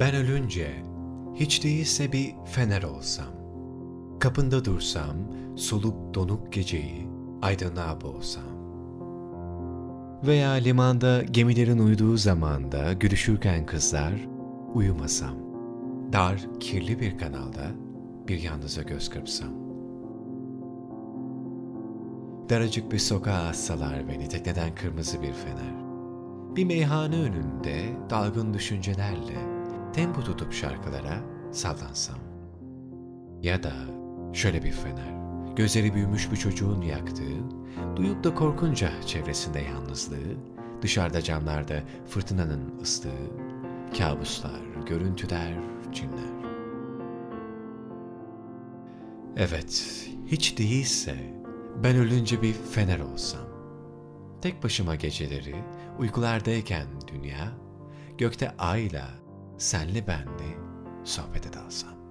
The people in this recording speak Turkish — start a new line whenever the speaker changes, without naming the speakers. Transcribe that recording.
Ben ölünce hiç değilse bir fener olsam, kapında dursam soluk donuk geceyi aydınlığa boğsam. Veya limanda gemilerin uyuduğu zamanda gülüşürken kızlar uyumasam, dar kirli bir kanalda bir yalnıza göz kırpsam. Daracık bir sokağa assalar beni tekneden kırmızı bir fener. Bir meyhane önünde dalgın düşüncelerle tempo tutup şarkılara sallansam. Ya da şöyle bir fener, gözleri büyümüş bir çocuğun yaktığı, duyup da korkunca çevresinde yalnızlığı, dışarıda camlarda fırtınanın ıslığı, kabuslar, görüntüler, cinler. Evet, hiç değilse ben ölünce bir fener olsam. Tek başıma geceleri, uykulardayken dünya, gökte ayla, senli benli sohbete dalsam.